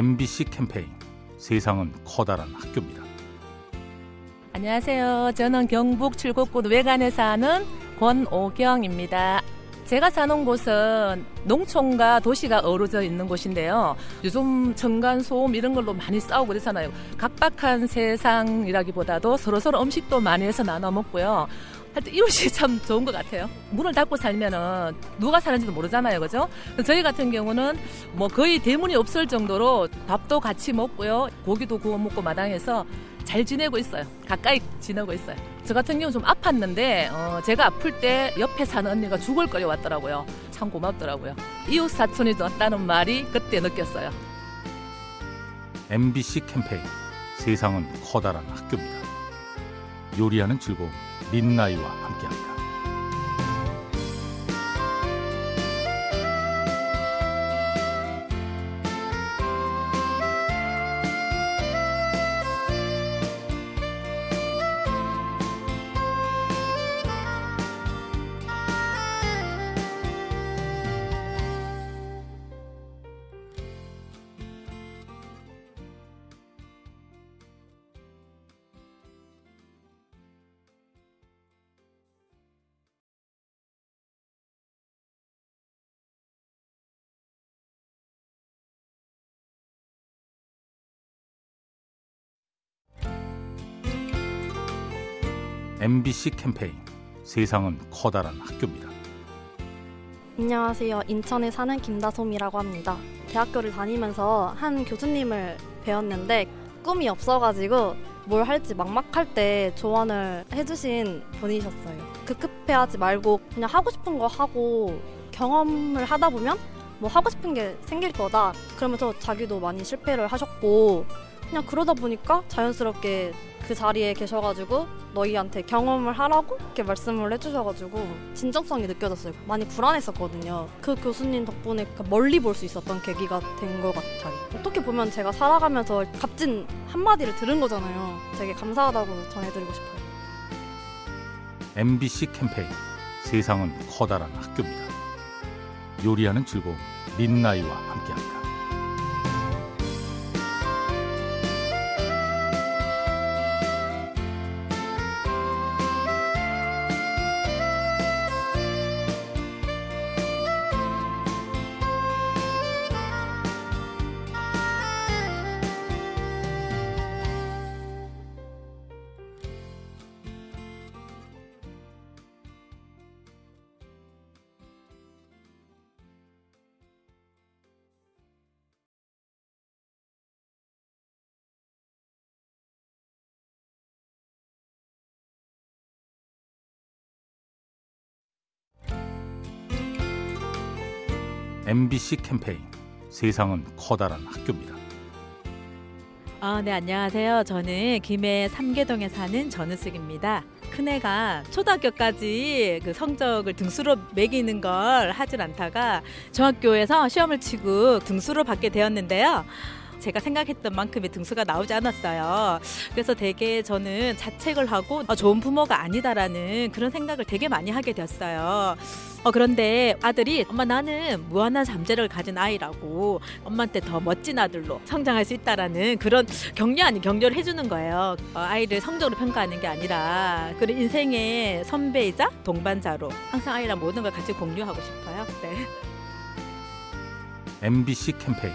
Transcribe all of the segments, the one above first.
MBC 캠페인 세상은 커다란 학교입니다. 안녕하세요. 저는 경북 칠곡군 외관에 사는 권오경입니다. 제가 사는 곳은 농촌과 도시가 어우러져 있는 곳인데요. 요즘 청간 소음 이런 걸로 많이 싸우고 그러잖아요. 각박한 세상이라기보다도 서로서로 음식도 많이 해서 나눠 먹고요. 하여튼 이웃이 참 좋은 것 같아요. 문을 닫고 살면은 누가 사는지도 모르잖아요. 그죠? 저희 같은 경우는 뭐 거의 대문이 없을 정도로 밥도 같이 먹고요. 고기도 구워 먹고 마당에서 잘 지내고 있어요. 가까이 지내고 있어요. 저 같은 경우 좀 아팠는데 어, 제가 아플 때 옆에 사는 언니가 죽을 거려 왔더라고요. 참 고맙더라고요. 이웃 사촌이 왔다는 말이 그때 느꼈어요. MBC 캠페인 세상은 커다란 학교입니다. 요리하는 즐거움 민나이와 함께합니다. MBC 캠페인 세상은 커다란 학교입니다. 안녕하세요. 인천에 사는 김다솜이라고 합니다. 대학교를 다니면서 한 교수님을 배웠는데 꿈이 없어가지고 뭘 할지 막막할 때 조언을 해주신 분이셨어요. 급급해하지 말고 그냥 하고 싶은 거 하고 경험을 하다 보면 뭐 하고 싶은 게 생길 거다. 그러면서 자기도 많이 실패를 하셨고 그냥 그러다 보니까 자연스럽게 그 자리에 계셔가지고 너희한테 경험을 하라고 이렇게 말씀을 해주셔가지고 진정성이 느껴졌어요. 많이 불안했었거든요. 그 교수님 덕분에 멀리 볼 수 있었던 계기가 된 것 같아요. 어떻게 보면 제가 살아가면서 값진 한마디를 들은 거잖아요. 되게 감사하다고 전해드리고 싶어요. MBC 캠페인 세상은 커다란 학교입니다. 요리하는 즐거움 민나이와 함께합니다. MBC 캠페인 세상은 커다란 학교입니다. 아, 네, 안녕하세요. 저는 김해 삼계동에 사는 전우숙입니다. 큰애가 초등학교까지 그 성적을 등수로 매기는 걸 하질 않다가 중학교에서 시험을 치고 등수로 받게 되었는데요. 제가 생각했던 만큼의 등수가 나오지 않았어요. 그래서 되게 저는 자책을 하고 어, 좋은 부모가 아니다라는 그런 생각을 되게 많이 하게 됐어요. 어, 그런데 아들이 엄마 나는 무한한 잠재력을 가진 아이라고 엄마한테 더 멋진 아들로 성장할 수 있다라는 그런 격려 아닌 격려를 해주는 거예요. 어, 아이를 성적으로 평가하는 게 아니라 그런 인생의 선배이자 동반자로 항상 아이랑 모든 걸 같이 공유하고 싶어요. 네. MBC 캠페인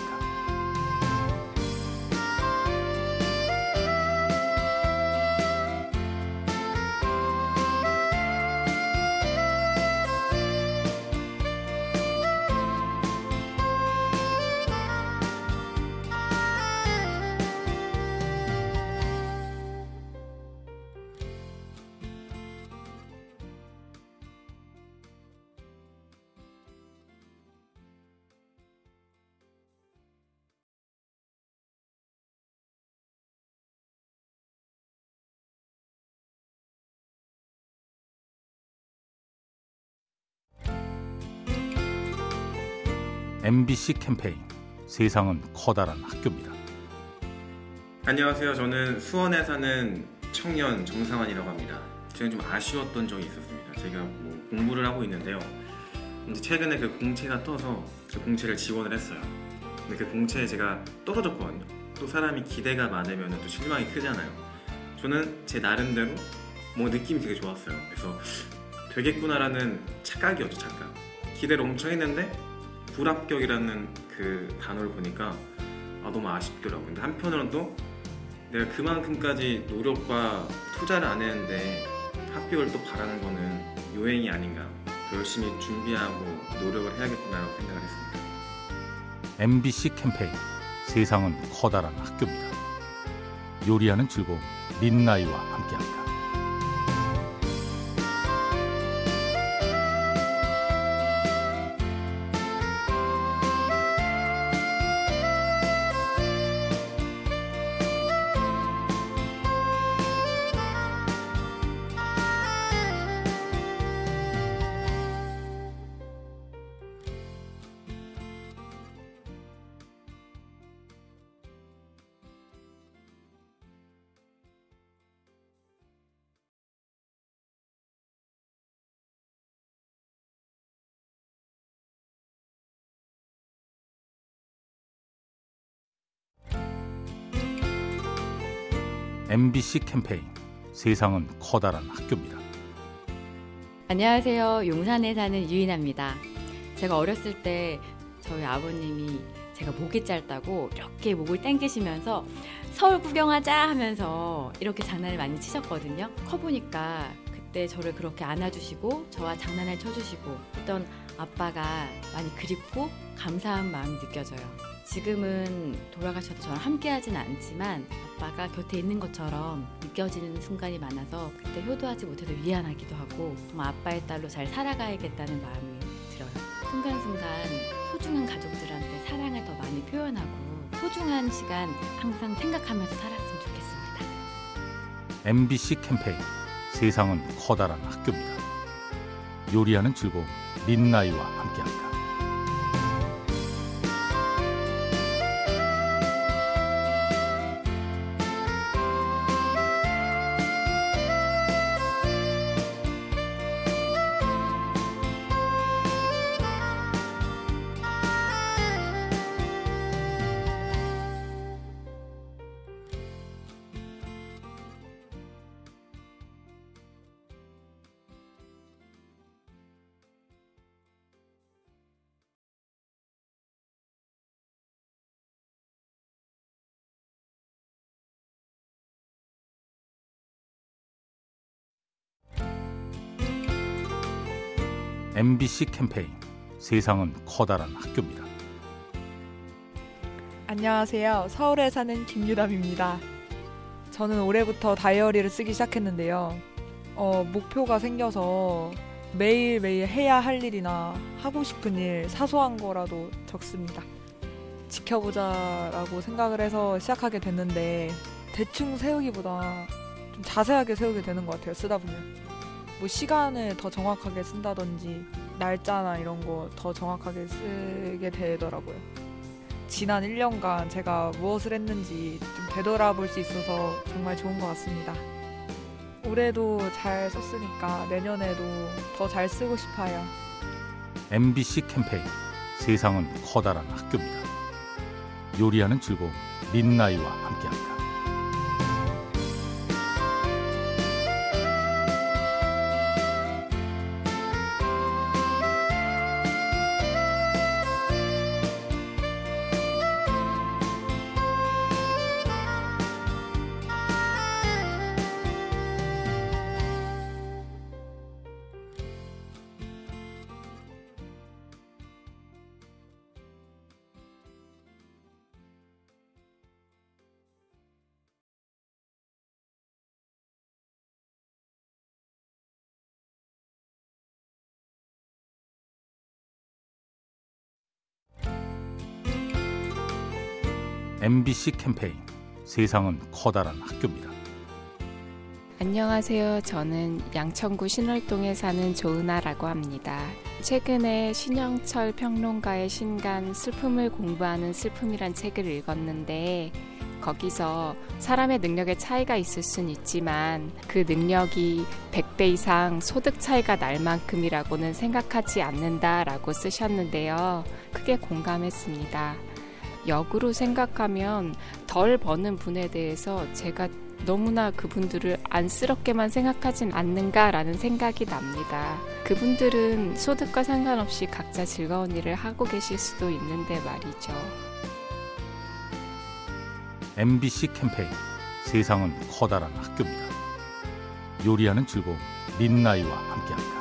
MBC 캠페인 세상은 커다란 학교입니다. 안녕하세요. 저는 수원에 사는 청년 정상환이라고 합니다. 제가 좀 아쉬웠던 적이 있었습니다. 제가 뭐 공부를 하고 있는데요. 최근에 그 공채가 떠서 그 공채를 지원을 했어요. 근데 그 공채에 제가 떨어졌거든요. 또 사람이 기대가 많으면 또 실망이 크잖아요. 저는 제 나름대로 뭐 느낌이 되게 좋았어요. 그래서 되겠구나라는 착각이었죠, 착각. 기대를 엄청 했는데 불합격이라는 그 단어를 보니까 아, 너무 아쉽더라고요. 근데 한편으로는 또 내가 그만큼까지 노력과 투자를 안 했는데 합격을 또 바라는 거는 요행이 아닌가. 더 열심히 준비하고 노력을 해야겠구나라고 생각을 했습니다. MBC 캠페인 세상은 커다란 학교입니다. 요리하는 즐거움 민나이와 함께합니다. MBC 캠페인 세상은 커다란 학교입니다. 안녕하세요. 용산에 사는 유인아입니다. 제가 어렸을 때 저희 아버님이 제가 목이 짧다고 이렇게 목을 당기시면서 서울 구경하자 하면서 이렇게 장난을 많이 치셨거든요. 커보니까 그때 저를 그렇게 안아주시고 저와 장난을 쳐주시고 했던 아빠가 많이 그립고 감사한 마음이 느껴져요. 지금은 돌아가셔도 저랑 함께 하진 않지만 아빠가 곁에 있는 것처럼 느껴지는 순간이 많아서 그때 효도하지 못해도 미안하기도 하고 정말 아빠의 딸로 잘 살아가야겠다는 마음이 들어요. 순간순간 소중한 가족들한테 사랑을 더 많이 표현하고 소중한 시간 항상 생각하면서 살았으면 좋겠습니다. MBC 캠페인 세상은 커다란 학교입니다. 요리하는 즐거움 민나이와 함께합니다. MBC 캠페인 세상은 커다란 학교입니다. 안녕하세요. 서울에 사는 김유담입니다. 저는 올해부터 다이어리를 쓰기 시작했는데요. 어, 목표가 생겨서 매일매일 해야 할 일이나 하고 싶은 일, 사소한 거라도 적습니다. 지켜보자라고 생각을 해서 시작하게 됐는데 대충 세우기보다 좀 자세하게 세우게 되는 것 같아요. 쓰다 보면. 뭐 시간을 더 정확하게 쓴다든지 날짜나 이런 거 더 정확하게 쓰게 되더라고요. 지난 1년간 제가 무엇을 했는지 좀 되돌아볼 수 있어서 정말 좋은 것 같습니다. 올해도 잘 썼으니까 내년에도 더 잘 쓰고 싶어요. MBC 캠페인 세상은 커다란 학교입니다. 요리하는 즐거움 민나이와 함께합니다. MBC 캠페인 세상은 커다란 학교입니다. 안녕하세요. 저는 양천구 신월동에 사는 조은아라고 합니다. 최근에 신영철 평론가의 신간 슬픔을 공부하는 슬픔이란 책을 읽었는데 거기서 사람의 능력의 차이가 있을 순 있지만 그 능력이 100배 이상 소득 차이가 날 만큼이라고는 생각하지 않는다라고 쓰셨는데요. 크게 공감했습니다. 역으로 생각하면 덜 버는 분에 대해서 제가 너무나 그분들을 안쓰럽게만 생각하진 않는가라는 생각이 납니다. 그분들은 소득과 상관없이 각자 즐거운 일을 하고 계실 수도 있는데 말이죠. MBC 캠페인 세상은 커다란 학교입니다. 요리하는 즐거움 민나이와 함께합니다.